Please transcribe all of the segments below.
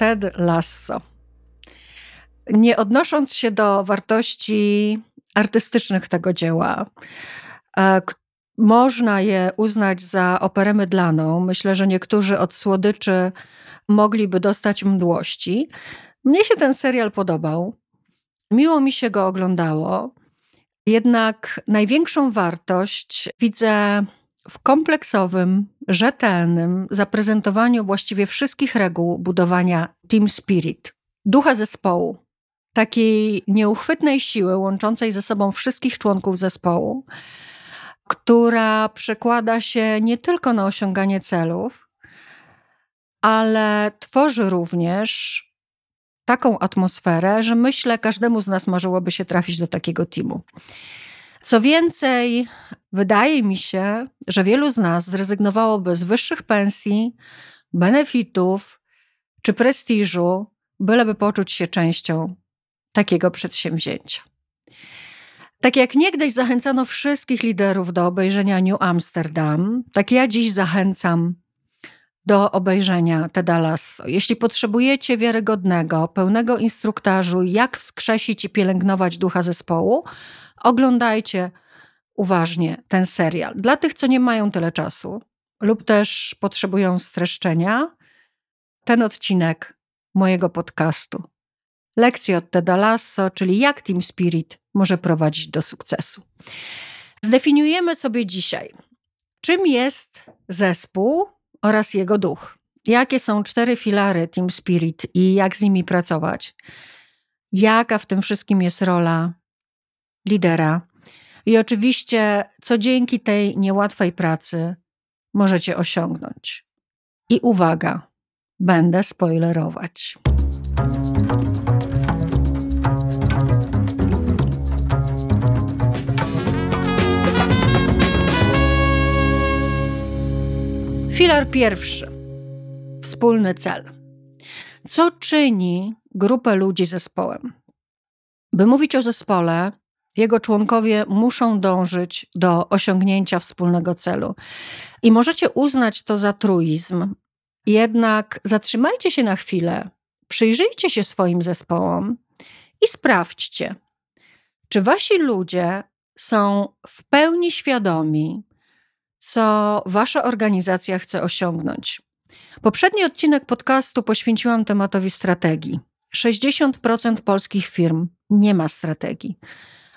Ted Lasso. Nie odnosząc się do wartości artystycznych tego dzieła, e, można je uznać za operę mydlaną. Myślę, że niektórzy od słodyczy mogliby dostać mdłości. Mnie się ten serial podobał. Miło mi się go oglądało. Jednak największą wartość widzę w kompleksowym, rzetelnym zaprezentowaniu właściwie wszystkich reguł budowania team spirit, ducha zespołu, takiej nieuchwytnej siły łączącej ze sobą wszystkich członków zespołu, która przekłada się nie tylko na osiąganie celów, ale tworzy również taką atmosferę, że myślę, każdemu z nas marzyłoby się trafić do takiego teamu. Co więcej, wydaje mi się, że wielu z nas zrezygnowałoby z wyższych pensji, benefitów czy prestiżu, byleby poczuć się częścią takiego przedsięwzięcia. Tak jak niegdyś zachęcano wszystkich liderów do obejrzenia New Amsterdam, tak ja dziś zachęcam do obejrzenia Teda Lasso. Jeśli potrzebujecie wiarygodnego, pełnego instruktażu, jak wskrzesić i pielęgnować ducha zespołu, oglądajcie uważnie ten serial. Dla tych, co nie mają tyle czasu lub też potrzebują streszczenia, ten odcinek mojego podcastu. Lekcje od Teda Lasso, czyli jak Team Spirit może prowadzić do sukcesu. Zdefiniujemy sobie dzisiaj, czym jest zespół oraz jego duch. Jakie są cztery filary Team Spirit i jak z nimi pracować? Jaka w tym wszystkim jest rola lidera? I oczywiście, co dzięki tej niełatwej pracy możecie osiągnąć. I uwaga, będę spoilerować. Filar pierwszy. Wspólny cel. Co czyni grupę ludzi zespołem? By mówić o zespole, jego członkowie muszą dążyć do osiągnięcia wspólnego celu. I możecie uznać to za truizm, jednak zatrzymajcie się na chwilę, przyjrzyjcie się swoim zespołom i sprawdźcie, czy wasi ludzie są w pełni świadomi, co wasza organizacja chce osiągnąć. Poprzedni odcinek podcastu poświęciłam tematowi strategii. 60% polskich firm nie ma strategii.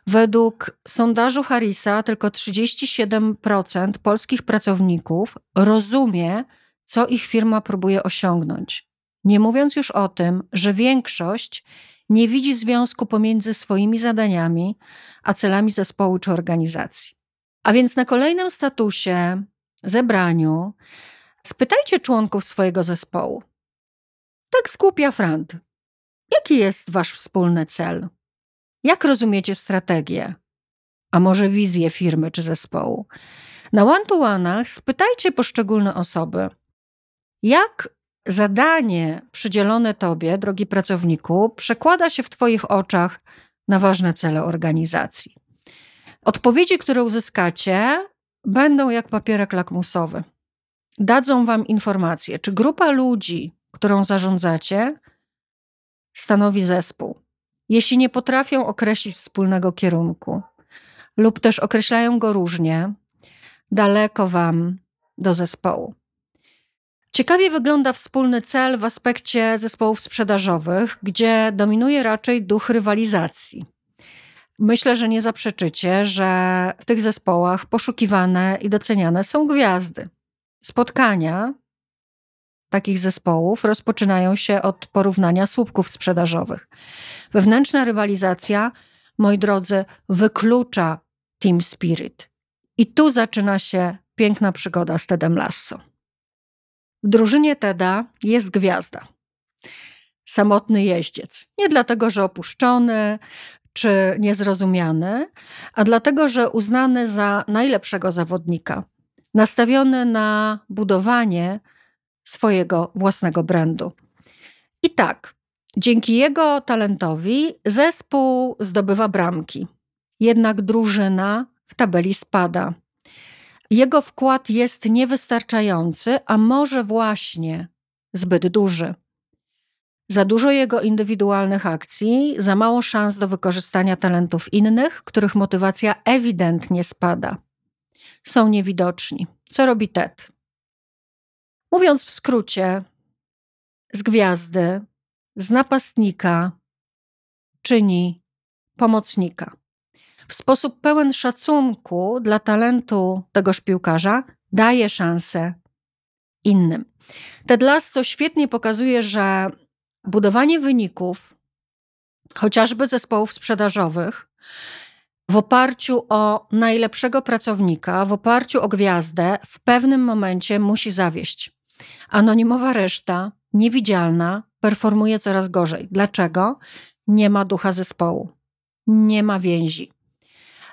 Według sondażu Harrisa tylko 37% polskich pracowników rozumie, co ich firma próbuje osiągnąć. Nie mówiąc już o tym, że większość nie widzi związku pomiędzy swoimi zadaniami a celami zespołu czy organizacji. A więc na kolejnym statusie, zebraniu, spytajcie członków swojego zespołu. Tak skupia Frant. Jaki jest wasz wspólny cel? Jak rozumiecie strategię? A może wizję firmy czy zespołu? Na one-to-one'ach spytajcie poszczególne osoby, jak zadanie przydzielone tobie, drogi pracowniku, przekłada się w twoich oczach na ważne cele organizacji. Odpowiedzi, które uzyskacie, będą jak papierek lakmusowy. Dadzą Wam informację, czy grupa ludzi, którą zarządzacie, stanowi zespół. Jeśli nie potrafią określić wspólnego kierunku, lub też określają go różnie, daleko Wam do zespołu. Ciekawie wygląda wspólny cel w aspekcie zespołów sprzedażowych, gdzie dominuje raczej duch rywalizacji. Myślę, że nie zaprzeczycie, że w tych zespołach poszukiwane i doceniane są gwiazdy. Spotkania takich zespołów rozpoczynają się od porównania słupków sprzedażowych. Wewnętrzna rywalizacja, moi drodzy, wyklucza team spirit. I tu zaczyna się piękna przygoda z Tedem Lasso. W drużynie Teda jest gwiazda. Samotny jeździec. Nie dlatego, że opuszczony czy niezrozumiany, a dlatego, że uznany za najlepszego zawodnika, nastawiony na budowanie swojego własnego brandu. I tak, dzięki jego talentowi zespół zdobywa bramki, jednak drużyna w tabeli spada. Jego wkład jest niewystarczający, a może właśnie zbyt duży. Za dużo jego indywidualnych akcji, za mało szans do wykorzystania talentów innych, których motywacja ewidentnie spada. Są niewidoczni. Co robi Ted? Mówiąc w skrócie, z gwiazdy, z napastnika czyni pomocnika. W sposób pełen szacunku dla talentu tegoż piłkarza daje szansę innym. Ted Lasso świetnie pokazuje, że budowanie wyników, chociażby zespołów sprzedażowych, w oparciu o najlepszego pracownika, w oparciu o gwiazdę, w pewnym momencie musi zawieść. Anonimowa reszta, niewidzialna, performuje coraz gorzej. Dlaczego? Nie ma ducha zespołu, nie ma więzi.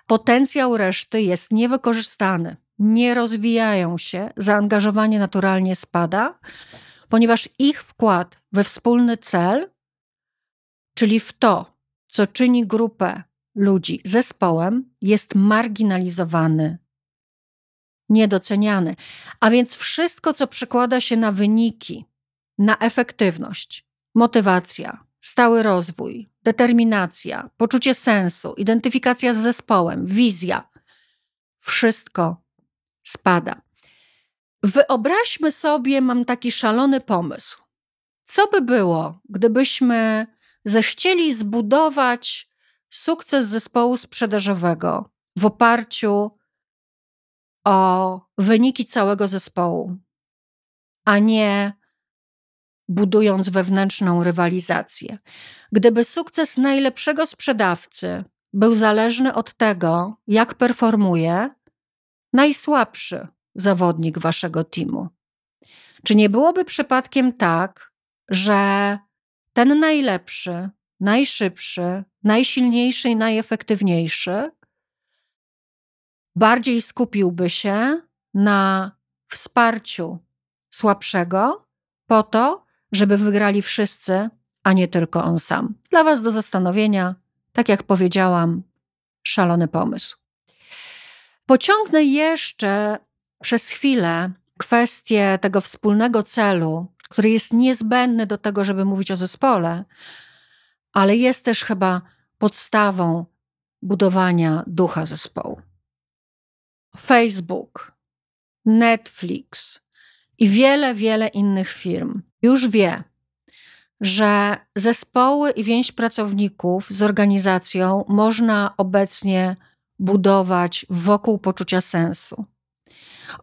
Potencjał reszty jest niewykorzystany, nie rozwijają się, zaangażowanie naturalnie spada, ponieważ ich wkład we wspólny cel, czyli w to, co czyni grupę ludzi zespołem, jest marginalizowany, niedoceniany. A więc wszystko, co przekłada się na wyniki, na efektywność, motywacja, stały rozwój, determinacja, poczucie sensu, identyfikacja z zespołem, wizja, wszystko spada. Wyobraźmy sobie, mam taki szalony pomysł. Co by było, gdybyśmy zechcieli zbudować sukces zespołu sprzedażowego w oparciu o wyniki całego zespołu, a nie budując wewnętrzną rywalizację. Gdyby sukces najlepszego sprzedawcy był zależny od tego, jak performuje najsłabszy zawodnik waszego teamu, czy nie byłoby przypadkiem tak, że ten najlepszy, najszybszy, najsilniejszy i najefektywniejszy bardziej skupiłby się na wsparciu słabszego po to, żeby wygrali wszyscy, a nie tylko on sam. Dla Was do zastanowienia, tak jak powiedziałam, szalony pomysł. Pociągnę jeszcze przez chwilę kwestię tego wspólnego celu, który jest niezbędny do tego, żeby mówić o zespole, ale jest też chyba podstawą budowania ducha zespołu. Facebook, Netflix i wiele, wiele innych firm już wie, że zespoły i więź pracowników z organizacją można obecnie budować wokół poczucia sensu.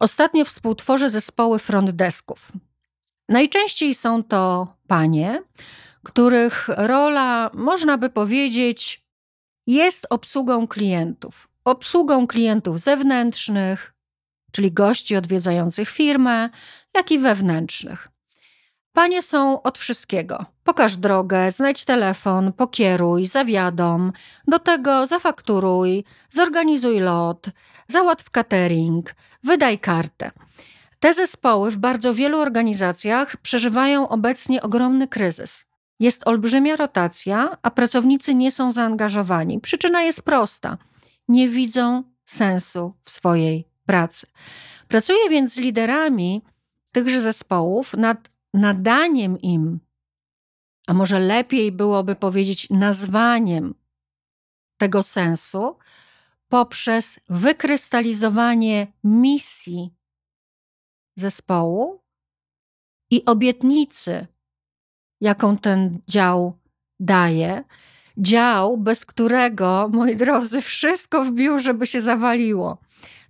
Ostatnio współtworzę zespoły front desków. Najczęściej są to panie, których rola, można by powiedzieć, jest obsługą klientów. Obsługą klientów zewnętrznych, czyli gości odwiedzających firmę, jak i wewnętrznych. Panie są od wszystkiego. Pokaż drogę, znajdź telefon, pokieruj, zawiadom, do tego zafakturuj, zorganizuj lot, załatw catering, wydaj kartę. Te zespoły w bardzo wielu organizacjach przeżywają obecnie ogromny kryzys. Jest olbrzymia rotacja, a pracownicy nie są zaangażowani. Przyczyna jest prosta: nie widzą sensu w swojej pracy. Pracuję więc z liderami tychże zespołów nad nadaniem im, a może lepiej byłoby powiedzieć nazwaniem tego sensu, poprzez wykrystalizowanie misji zespołu i obietnicy, jaką ten dział daje. Dział, bez którego, moi drodzy, wszystko w biurze by się zawaliło.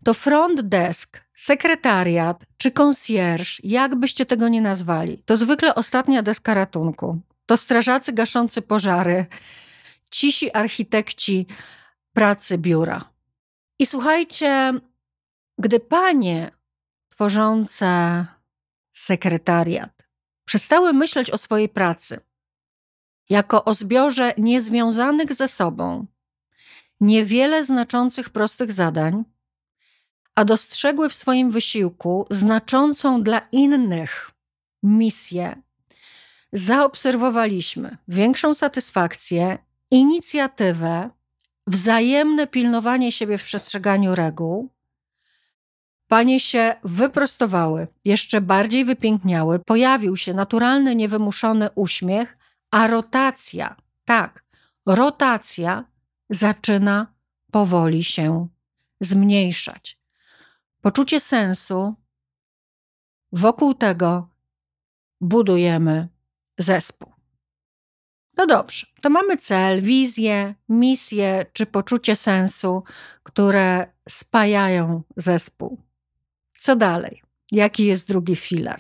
To front desk, sekretariat czy concierge, jak byście tego nie nazwali, to zwykle ostatnia deska ratunku. To strażacy gaszący pożary, cisi architekci pracy biura. I słuchajcie, gdy panie tworzące sekretariat przestały myśleć o swojej pracy jako o zbiorze niezwiązanych ze sobą, niewiele znaczących prostych zadań, a dostrzegły w swoim wysiłku znaczącą dla innych misję, zaobserwowaliśmy większą satysfakcję, inicjatywę, wzajemne pilnowanie siebie w przestrzeganiu reguł. Panie się wyprostowały, jeszcze bardziej wypiękniały, pojawił się naturalny, niewymuszony uśmiech, a rotacja, tak, rotacja zaczyna powoli się zmniejszać. Poczucie sensu wokół tego budujemy zespół. No dobrze, to mamy cel, wizję, misję czy poczucie sensu, które spajają zespół. Co dalej? Jaki jest drugi filar?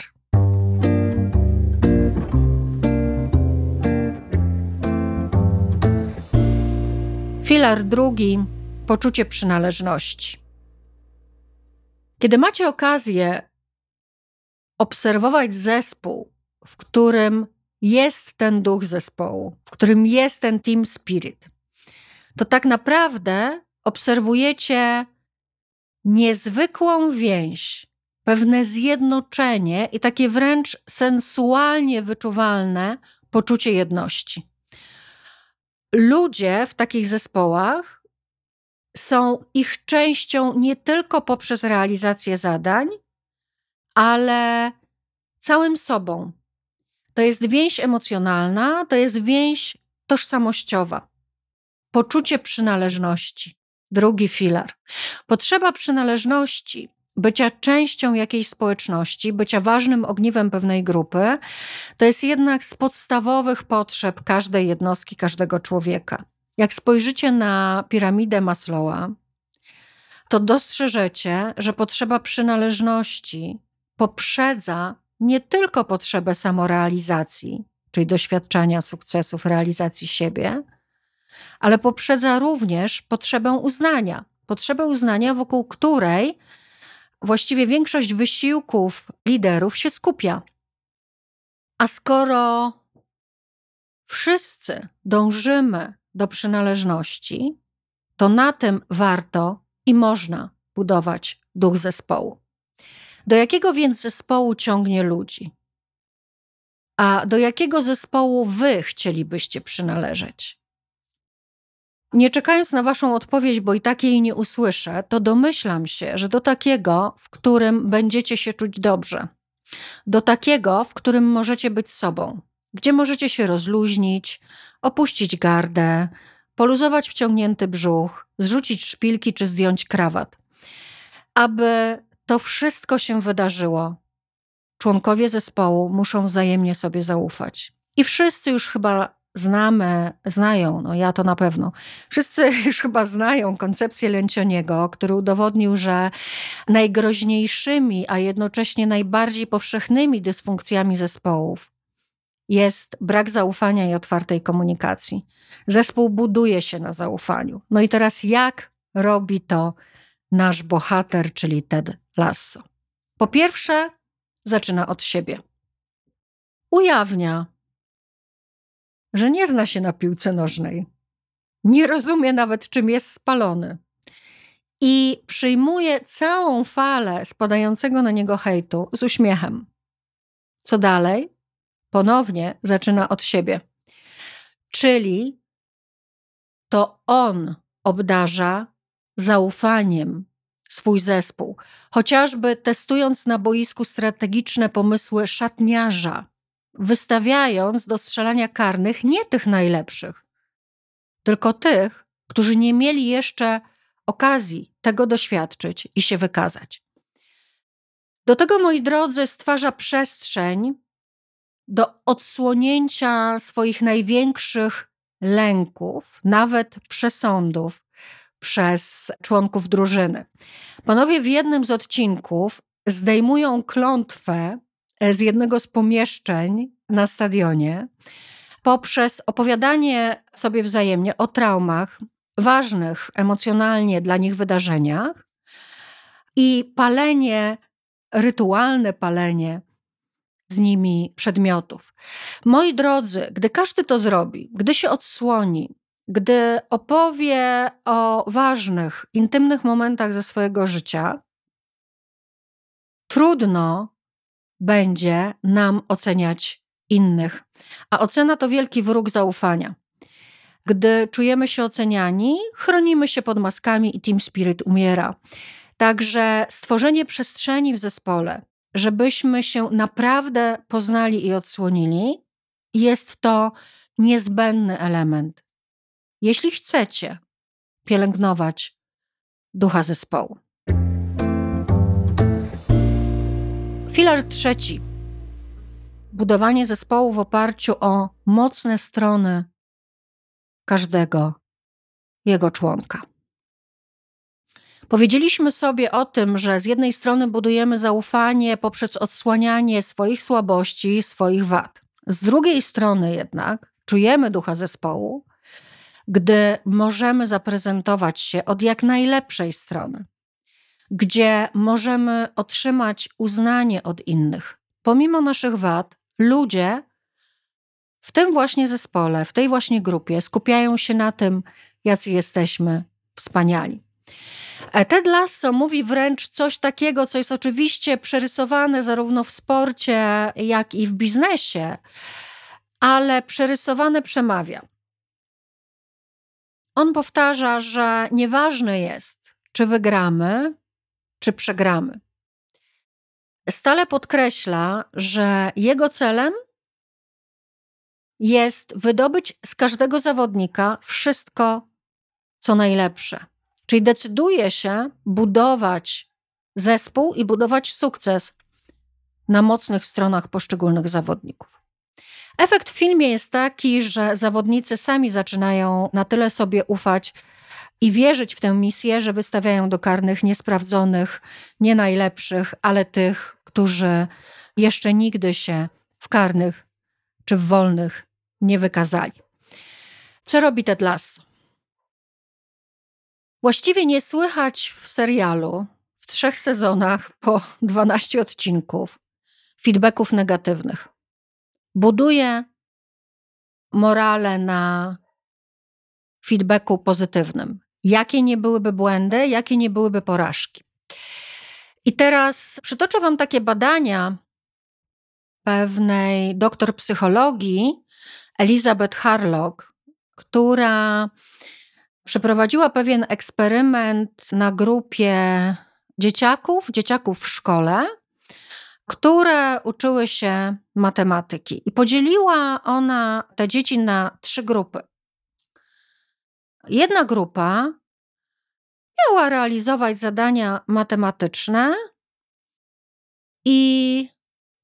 Filar drugi poczucie przynależności. Kiedy macie okazję obserwować zespół, w którym jest ten duch zespołu, w którym jest ten team spirit, to tak naprawdę obserwujecie niezwykłą więź, pewne zjednoczenie i takie wręcz sensualnie wyczuwalne poczucie jedności. Ludzie w takich zespołach są ich częścią nie tylko poprzez realizację zadań, ale całym sobą. To jest więź emocjonalna, to jest więź tożsamościowa. Poczucie przynależności. Drugi filar. Potrzeba przynależności, bycia częścią jakiejś społeczności, bycia ważnym ogniwem pewnej grupy, to jest jednak z podstawowych potrzeb każdej jednostki, każdego człowieka. Jak spojrzycie na piramidę Maslowa, to dostrzeżecie, że potrzeba przynależności poprzedza nie tylko potrzebę samorealizacji, czyli doświadczania sukcesów, realizacji siebie, ale poprzedza również potrzebę uznania. Potrzebę uznania, wokół której właściwie większość wysiłków liderów się skupia. A skoro wszyscy dążymy do przynależności, to na tym warto i można budować duch zespołu. Do jakiego więc zespołu ciągnie ludzi? A do jakiego zespołu wy chcielibyście przynależeć? Nie czekając na Waszą odpowiedź, bo i tak jej nie usłyszę, to domyślam się, że do takiego, w którym będziecie się czuć dobrze, do takiego, w którym możecie być sobą, gdzie możecie się rozluźnić, opuścić gardę, poluzować wciągnięty brzuch, zrzucić szpilki czy zdjąć krawat. Aby to wszystko się wydarzyło, członkowie zespołu muszą wzajemnie sobie zaufać. I wszyscy już chyba znamy, znają, no ja to na pewno, wszyscy już chyba znają koncepcję Lencioniego, który udowodnił, że najgroźniejszymi, a jednocześnie najbardziej powszechnymi dysfunkcjami zespołów jest brak zaufania i otwartej komunikacji. Zespół buduje się na zaufaniu. No i teraz jak robi to nasz bohater, czyli Ted Lasso? Po pierwsze, zaczyna od siebie. Ujawnia, że nie zna się na piłce nożnej. Nie rozumie nawet, czym jest spalony. I przyjmuje całą falę spadającego na niego hejtu z uśmiechem. Co dalej? Ponownie zaczyna od siebie. Czyli to on obdarza zaufaniem swój zespół, chociażby testując na boisku strategiczne pomysły szatniarza, wystawiając do strzelania karnych nie tych najlepszych, tylko tych, którzy nie mieli jeszcze okazji tego doświadczyć i się wykazać. Do tego, moi drodzy, stwarza przestrzeń do odsłonięcia swoich największych lęków, nawet przesądów przez członków drużyny. Panowie w jednym z odcinków zdejmują klątwę z jednego z pomieszczeń na stadionie poprzez opowiadanie sobie wzajemnie o traumach, ważnych emocjonalnie dla nich wydarzeniach i palenie, rytualne palenie z nimi przedmiotów. Moi drodzy, gdy każdy to zrobi, gdy się odsłoni, gdy opowie o ważnych, intymnych momentach ze swojego życia, trudno będzie nam oceniać innych. A ocena to wielki wróg zaufania. Gdy czujemy się oceniani, chronimy się pod maskami i team spirit umiera. Także stworzenie przestrzeni w zespole, żebyśmy się naprawdę poznali i odsłonili, jest to niezbędny element. Jeśli chcecie pielęgnować ducha zespołu. Filar trzeci. Budowanie zespołu w oparciu o mocne strony każdego jego członka. Powiedzieliśmy sobie o tym, że z jednej strony budujemy zaufanie poprzez odsłanianie swoich słabości, swoich wad. Z drugiej strony jednak czujemy ducha zespołu, gdy możemy zaprezentować się od jak najlepszej strony, gdzie możemy otrzymać uznanie od innych. Pomimo naszych wad, ludzie w tym właśnie zespole, w tej właśnie grupie skupiają się na tym, jacy jesteśmy wspaniali. E, Ted Lasso mówi wręcz coś takiego, co jest oczywiście przerysowane zarówno w sporcie, jak i w biznesie, ale przerysowane przemawia. On powtarza, że nieważne jest, czy wygramy, czy przegramy. Stale podkreśla, że jego celem jest wydobyć z każdego zawodnika wszystko, co najlepsze. Czyli decyduje się budować zespół i budować sukces na mocnych stronach poszczególnych zawodników. Efekt w filmie jest taki, że zawodnicy sami zaczynają na tyle sobie ufać i wierzyć w tę misję, że wystawiają do karnych niesprawdzonych, nie najlepszych, ale tych, którzy jeszcze nigdy się w karnych czy w wolnych nie wykazali. Co robi Ted Lasso? Właściwie nie słychać w serialu w trzech sezonach po 12 odcinków feedbacków negatywnych. Buduje morale na feedbacku pozytywnym. Jakie nie byłyby błędy, jakie nie byłyby porażki. I teraz przytoczę Wam takie badania pewnej doktor psychologii, Elizabeth Harlock, która przeprowadziła pewien eksperyment na grupie dzieciaków, dzieciaków w szkole, które uczyły się matematyki. I podzieliła ona te dzieci na trzy grupy. Jedna grupa miała realizować zadania matematyczne i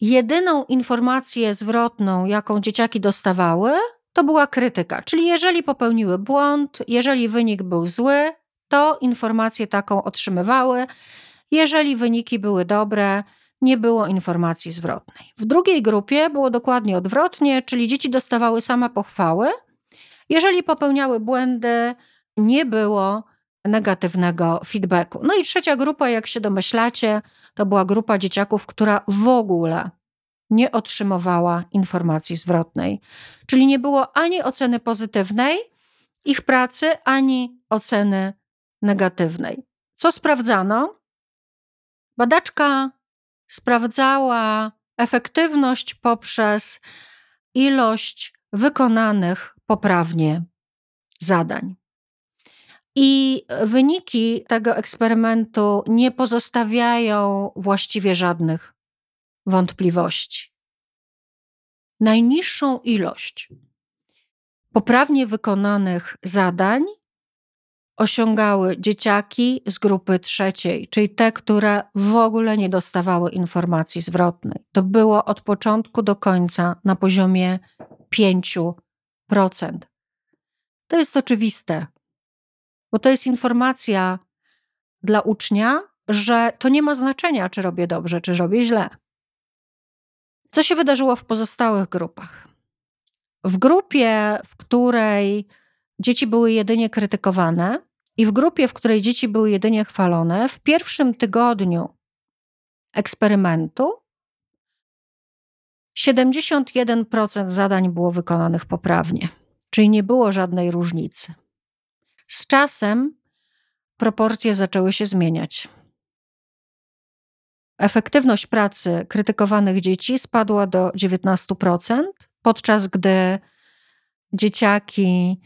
jedyną informację zwrotną, jaką dzieciaki dostawały, to była krytyka. Czyli jeżeli popełniły błąd, jeżeli wynik był zły, to informację taką otrzymywały. Jeżeli wyniki były dobre, nie było informacji zwrotnej. W drugiej grupie było dokładnie odwrotnie, czyli dzieci dostawały same pochwały. Jeżeli popełniały błędy, nie było negatywnego feedbacku. No i trzecia grupa, jak się domyślacie, to była grupa dzieciaków, która w ogóle nie otrzymywała informacji zwrotnej. Czyli nie było ani oceny pozytywnej ich pracy, ani oceny negatywnej. Co sprawdzano? Badaczka sprawdzała efektywność poprzez ilość wykonanych poprawnie zadań. I wyniki tego eksperymentu nie pozostawiają właściwie żadnych wątpliwości. Najniższą ilość poprawnie wykonanych zadań osiągały dzieciaki z grupy trzeciej, czyli te, które w ogóle nie dostawały informacji zwrotnej. To było od początku do końca na poziomie 5%. To jest oczywiste, bo to jest informacja dla ucznia, że to nie ma znaczenia, czy robię dobrze, czy robię źle. Co się wydarzyło w pozostałych grupach? W grupie, w której dzieci były jedynie krytykowane, i w grupie, w której dzieci były jedynie chwalone, w pierwszym tygodniu eksperymentu 71% zadań było wykonanych poprawnie, czyli nie było żadnej różnicy. Z czasem proporcje zaczęły się zmieniać. Efektywność pracy krytykowanych dzieci spadła do 19%, podczas gdy dzieciaki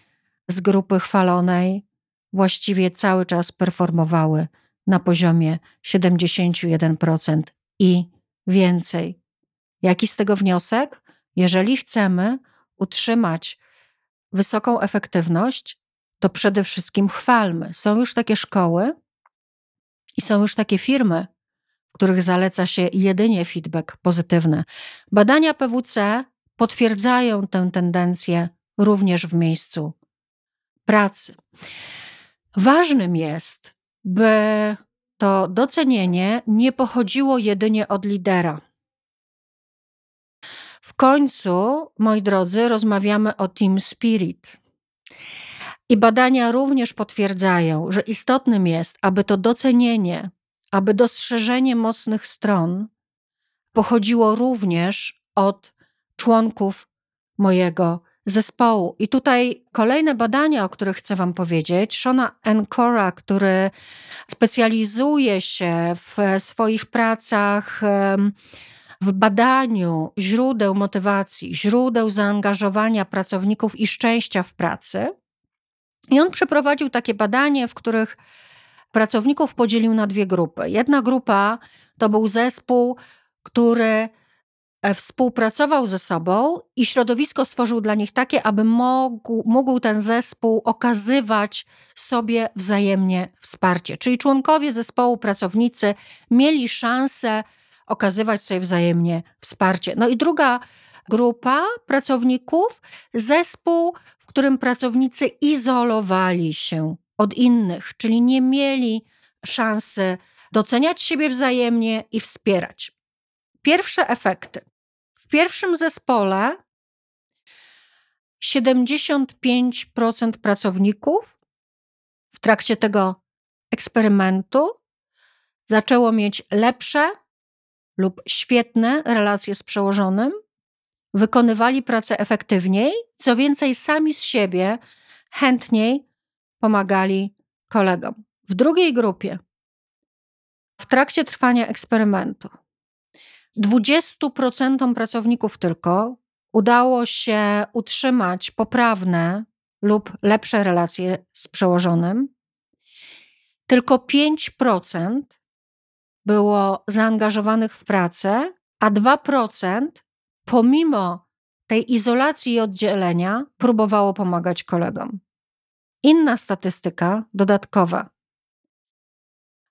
z grupy chwalonej właściwie cały czas performowały na poziomie 71% i więcej. Jaki z tego wniosek? Jeżeli chcemy utrzymać wysoką efektywność, to przede wszystkim chwalmy. Są już takie szkoły i są już takie firmy, w których zaleca się jedynie feedback pozytywny. Badania PWC potwierdzają tę tendencję również w miejscu pracy. Ważnym jest, by to docenienie nie pochodziło jedynie od lidera. W końcu, moi drodzy, rozmawiamy o team spirit. I badania również potwierdzają, że istotnym jest, aby to docenienie, aby dostrzeżenie mocnych stron pochodziło również od członków mojego zespołu. I tutaj kolejne badania, o których chcę Wam powiedzieć. Shona Encora, który specjalizuje się w swoich pracach w badaniu źródeł motywacji, źródeł zaangażowania pracowników i szczęścia w pracy. I on przeprowadził takie badanie, w których pracowników podzielił na dwie grupy. Jedna grupa to był zespół, który współpracował ze sobą i środowisko stworzył dla nich takie, aby mógł, mógł ten zespół okazywać sobie wzajemnie wsparcie. Czyli członkowie zespołu, pracownicy mieli szansę okazywać sobie wzajemnie wsparcie. No i druga grupa pracowników, zespół, w którym pracownicy izolowali się od innych, czyli nie mieli szansy doceniać siebie wzajemnie i wspierać. Pierwsze efekty. W pierwszym zespole 75% pracowników w trakcie tego eksperymentu zaczęło mieć lepsze lub świetne relacje z przełożonym, wykonywali pracę efektywniej, co więcej, sami z siebie chętniej pomagali kolegom. W drugiej grupie, w trakcie trwania eksperymentu, 20% pracowników tylko udało się utrzymać poprawne lub lepsze relacje z przełożonym. Tylko 5% było zaangażowanych w pracę, a 2% pomimo tej izolacji i oddzielenia próbowało pomagać kolegom. Inna statystyka dodatkowa.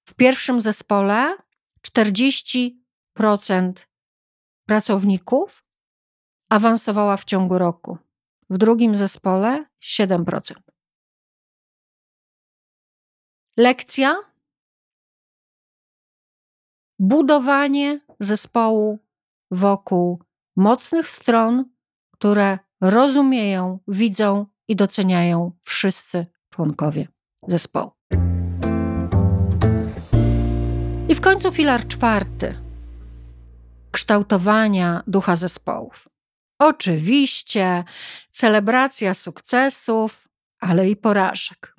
W pierwszym zespole 40 procent pracowników awansowała w ciągu roku. W drugim zespole 7%. Lekcja budowanie zespołu wokół mocnych stron, które rozumieją, widzą i doceniają wszyscy członkowie zespołu. I w końcu filar czwarty kształtowania ducha zespołów. Oczywiście celebracja sukcesów, ale i porażek.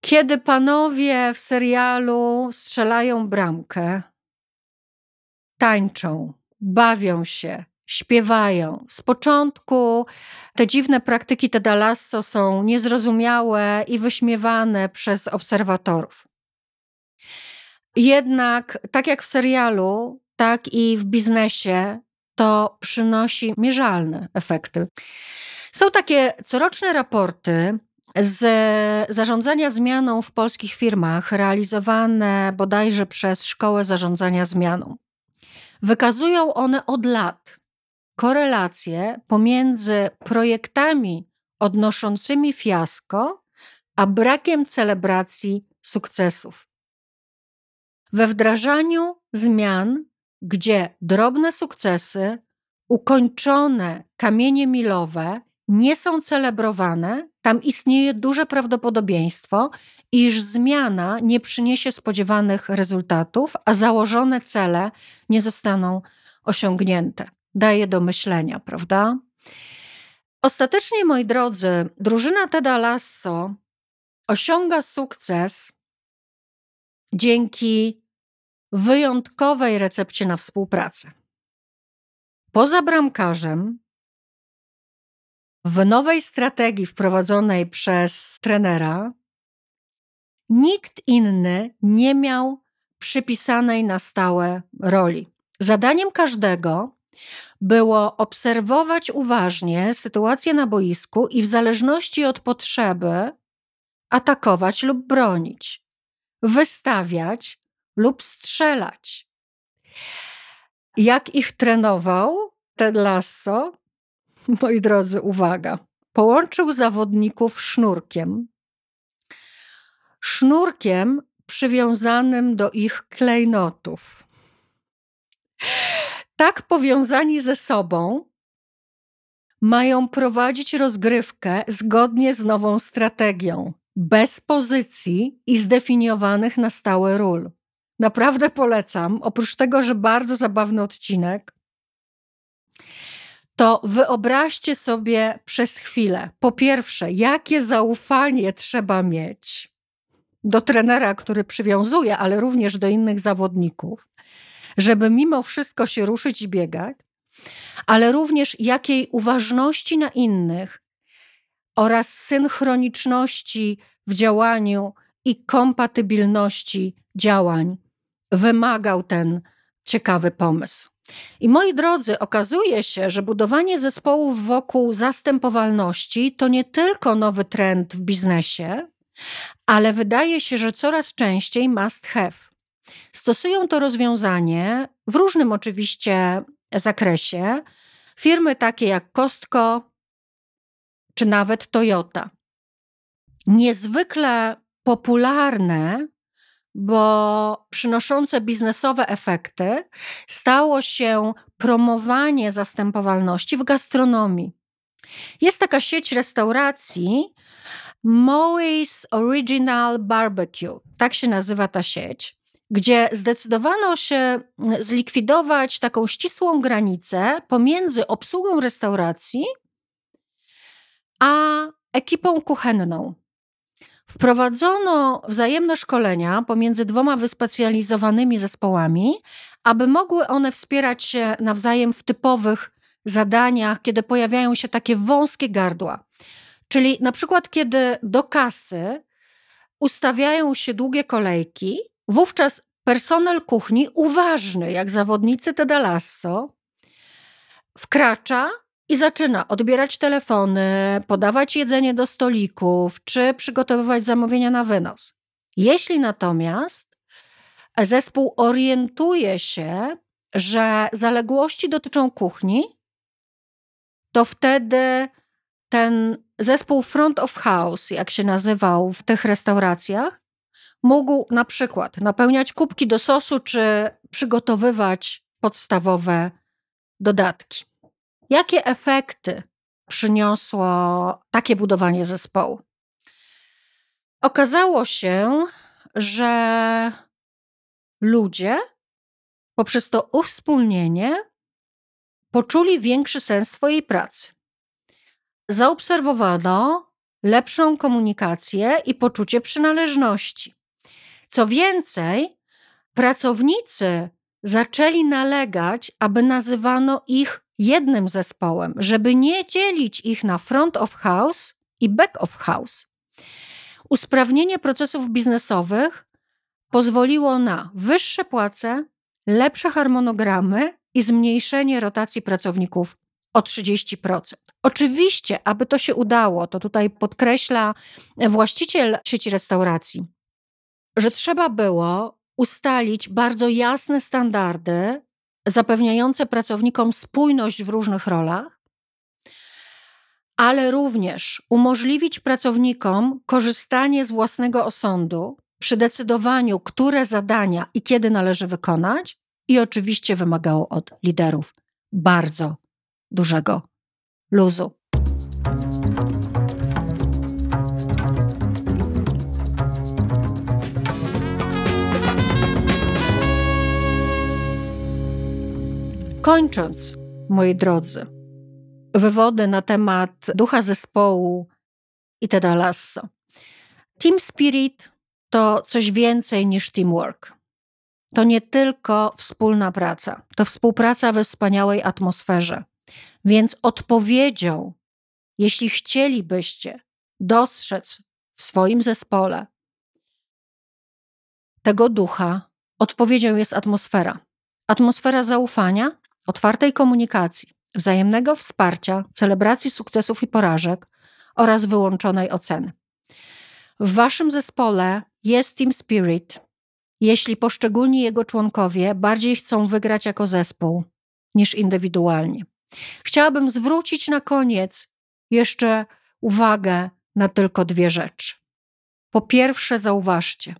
Kiedy panowie w serialu strzelają bramkę, tańczą, bawią się, śpiewają. Z początku te dziwne praktyki Teda Lasso są niezrozumiałe i wyśmiewane przez obserwatorów. Jednak, tak jak w serialu, tak i w biznesie to przynosi mierzalne efekty. Są takie coroczne raporty z zarządzania zmianą w polskich firmach, realizowane bodajże przez Szkołę Zarządzania Zmianą. Wykazują one od lat korelacje pomiędzy projektami odnoszącymi fiasko, a brakiem celebracji sukcesów. We wdrażaniu zmian, gdzie drobne sukcesy, ukończone kamienie milowe nie są celebrowane, tam istnieje duże prawdopodobieństwo, iż zmiana nie przyniesie spodziewanych rezultatów, a założone cele nie zostaną osiągnięte. Daje do myślenia, prawda? Ostatecznie, moi drodzy, drużyna Teda Lasso osiąga sukces dzięki wyjątkowej recepcie na współpracę. Poza bramkarzem, w nowej strategii wprowadzonej przez trenera, nikt inny nie miał przypisanej na stałe roli. Zadaniem każdego było obserwować uważnie sytuację na boisku i w zależności od potrzeby atakować lub bronić, wystawiać lub strzelać. Jak ich trenował Ted Lasso? Moi drodzy, uwaga. Połączył zawodników sznurkiem. Sznurkiem przywiązanym do ich klejnotów tak powiązani ze sobą, mają prowadzić rozgrywkę zgodnie z nową strategią, bez pozycji i zdefiniowanych na stałe ról. Naprawdę polecam, oprócz tego, że bardzo zabawny odcinek, to wyobraźcie sobie przez chwilę, po pierwsze, jakie zaufanie trzeba mieć do trenera, który przywiązuje, ale również do innych zawodników, żeby mimo wszystko się ruszyć i biegać, ale również jakiej uważności na innych oraz synchroniczności w działaniu i kompatybilności działań wymagał ten ciekawy pomysł. I moi drodzy, okazuje się, że budowanie zespołów wokół zastępowalności to nie tylko nowy trend w biznesie, ale wydaje się, że coraz częściej must have. Stosują to rozwiązanie w różnym oczywiście zakresie firmy takie jak Costco czy nawet Toyota. Niezwykle popularne, bo przynoszące biznesowe efekty, stało się promowanie zastępowalności w gastronomii. Jest taka sieć restauracji, Moe's Original Barbecue, tak się nazywa ta sieć gdzie zdecydowano się zlikwidować taką ścisłą granicę pomiędzy obsługą restauracji a ekipą kuchenną. Wprowadzono wzajemne szkolenia pomiędzy dwoma wyspecjalizowanymi zespołami, aby mogły one wspierać się nawzajem w typowych zadaniach, kiedy pojawiają się takie wąskie gardła. Czyli na przykład, kiedy do kasy ustawiają się długie kolejki, Wówczas personel kuchni, uważny jak zawodnicy Teda Lasso, wkracza i zaczyna odbierać telefony, podawać jedzenie do stolików czy przygotowywać zamówienia na wynos. Jeśli natomiast zespół orientuje się, że zaległości dotyczą kuchni, to wtedy ten zespół front of house, jak się nazywał w tych restauracjach, mógł na przykład napełniać kubki do sosu czy przygotowywać podstawowe dodatki. Jakie efekty przyniosło takie budowanie zespołu? Okazało się, że ludzie poprzez to uwspólnienie poczuli większy sens swojej pracy. Zaobserwowano lepszą komunikację i poczucie przynależności. Co więcej, pracownicy zaczęli nalegać, aby nazywano ich jednym zespołem, żeby nie dzielić ich na front of house i back of house. Usprawnienie procesów biznesowych pozwoliło na wyższe płace, lepsze harmonogramy i zmniejszenie rotacji pracowników o 30%. Oczywiście, aby to się udało, to tutaj podkreśla właściciel sieci restauracji, że trzeba było ustalić bardzo jasne standardy zapewniające pracownikom spójność w różnych rolach, ale również umożliwić pracownikom korzystanie z własnego osądu przy decydowaniu, które zadania i kiedy należy wykonać, i oczywiście wymagało od liderów bardzo dużego luzu. Kończąc, moi drodzy, wywody na temat ducha zespołu i Teda Lasso. Team Spirit to coś więcej niż teamwork. To nie tylko wspólna praca, to współpraca we wspaniałej atmosferze. Więc odpowiedzią, jeśli chcielibyście dostrzec w swoim zespole tego ducha, odpowiedzią jest atmosfera. Atmosfera zaufania, otwartej komunikacji, wzajemnego wsparcia, celebracji sukcesów i porażek oraz wyłączonej oceny. W waszym zespole jest team spirit, jeśli poszczególni jego członkowie bardziej chcą wygrać jako zespół niż indywidualnie. Chciałabym zwrócić na koniec jeszcze uwagę na tylko dwie rzeczy. Po pierwsze, zauważcie,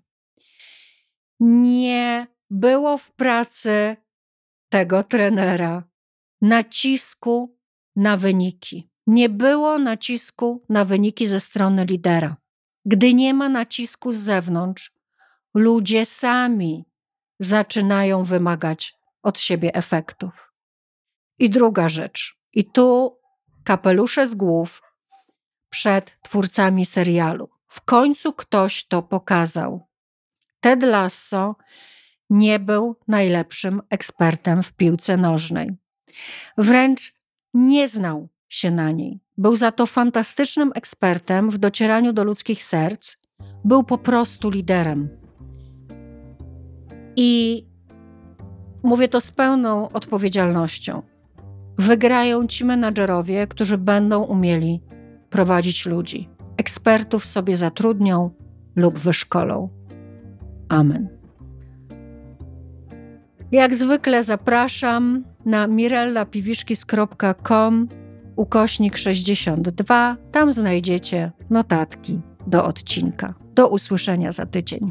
nie było w pracy tego trenera nacisku na wyniki. Nie było nacisku na wyniki ze strony lidera. Gdy nie ma nacisku z zewnątrz, ludzie sami zaczynają wymagać od siebie efektów. I druga rzecz, i tu kapelusze z głów przed twórcami serialu. W końcu ktoś to pokazał. Ted Lasso nie był najlepszym ekspertem w piłce nożnej. Wręcz nie znał się na niej. Był za to fantastycznym ekspertem w docieraniu do ludzkich serc. Był po prostu liderem. I mówię to z pełną odpowiedzialnością. Wygrają ci menadżerowie, którzy będą umieli prowadzić ludzi. Ekspertów sobie zatrudnią lub wyszkolą. Amen. Jak zwykle zapraszam na mirellapiwiszkis.com ukośnik 62. Tam znajdziecie notatki do odcinka. Do usłyszenia za tydzień.